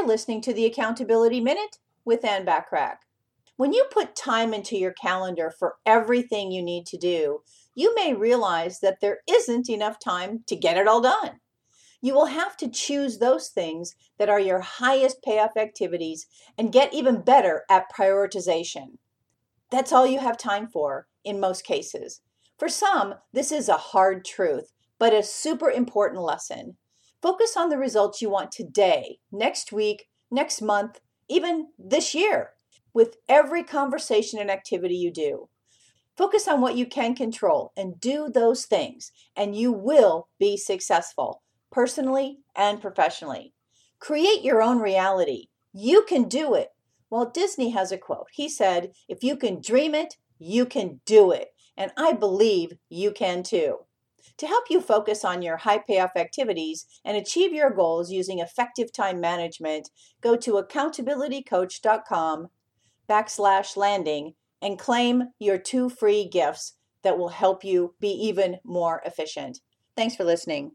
You're listening to the Accountability Minute with Ann Bachrach. When you put time into your calendar for everything you need to do, you may realize that there isn't enough time to get it all done. You will have to choose those things that are your highest payoff activities and get even better at prioritization. That's all you have time for in most cases. For some, this is a hard truth, but a super important lesson. Focus on the results you want today, next week, next month, even this year with every conversation and activity you do. Focus on what you can control and do those things, and you will be successful personally and professionally. Create your own reality. You can do it. Walt Disney has a quote. He said, If you can dream it, you can do it. And I believe you can too. To help you focus on your high payoff activities and achieve your goals using effective time management, go to accountabilitycoach.com backslash landing and claim your two free gifts that will help you be even more efficient. Thanks for listening.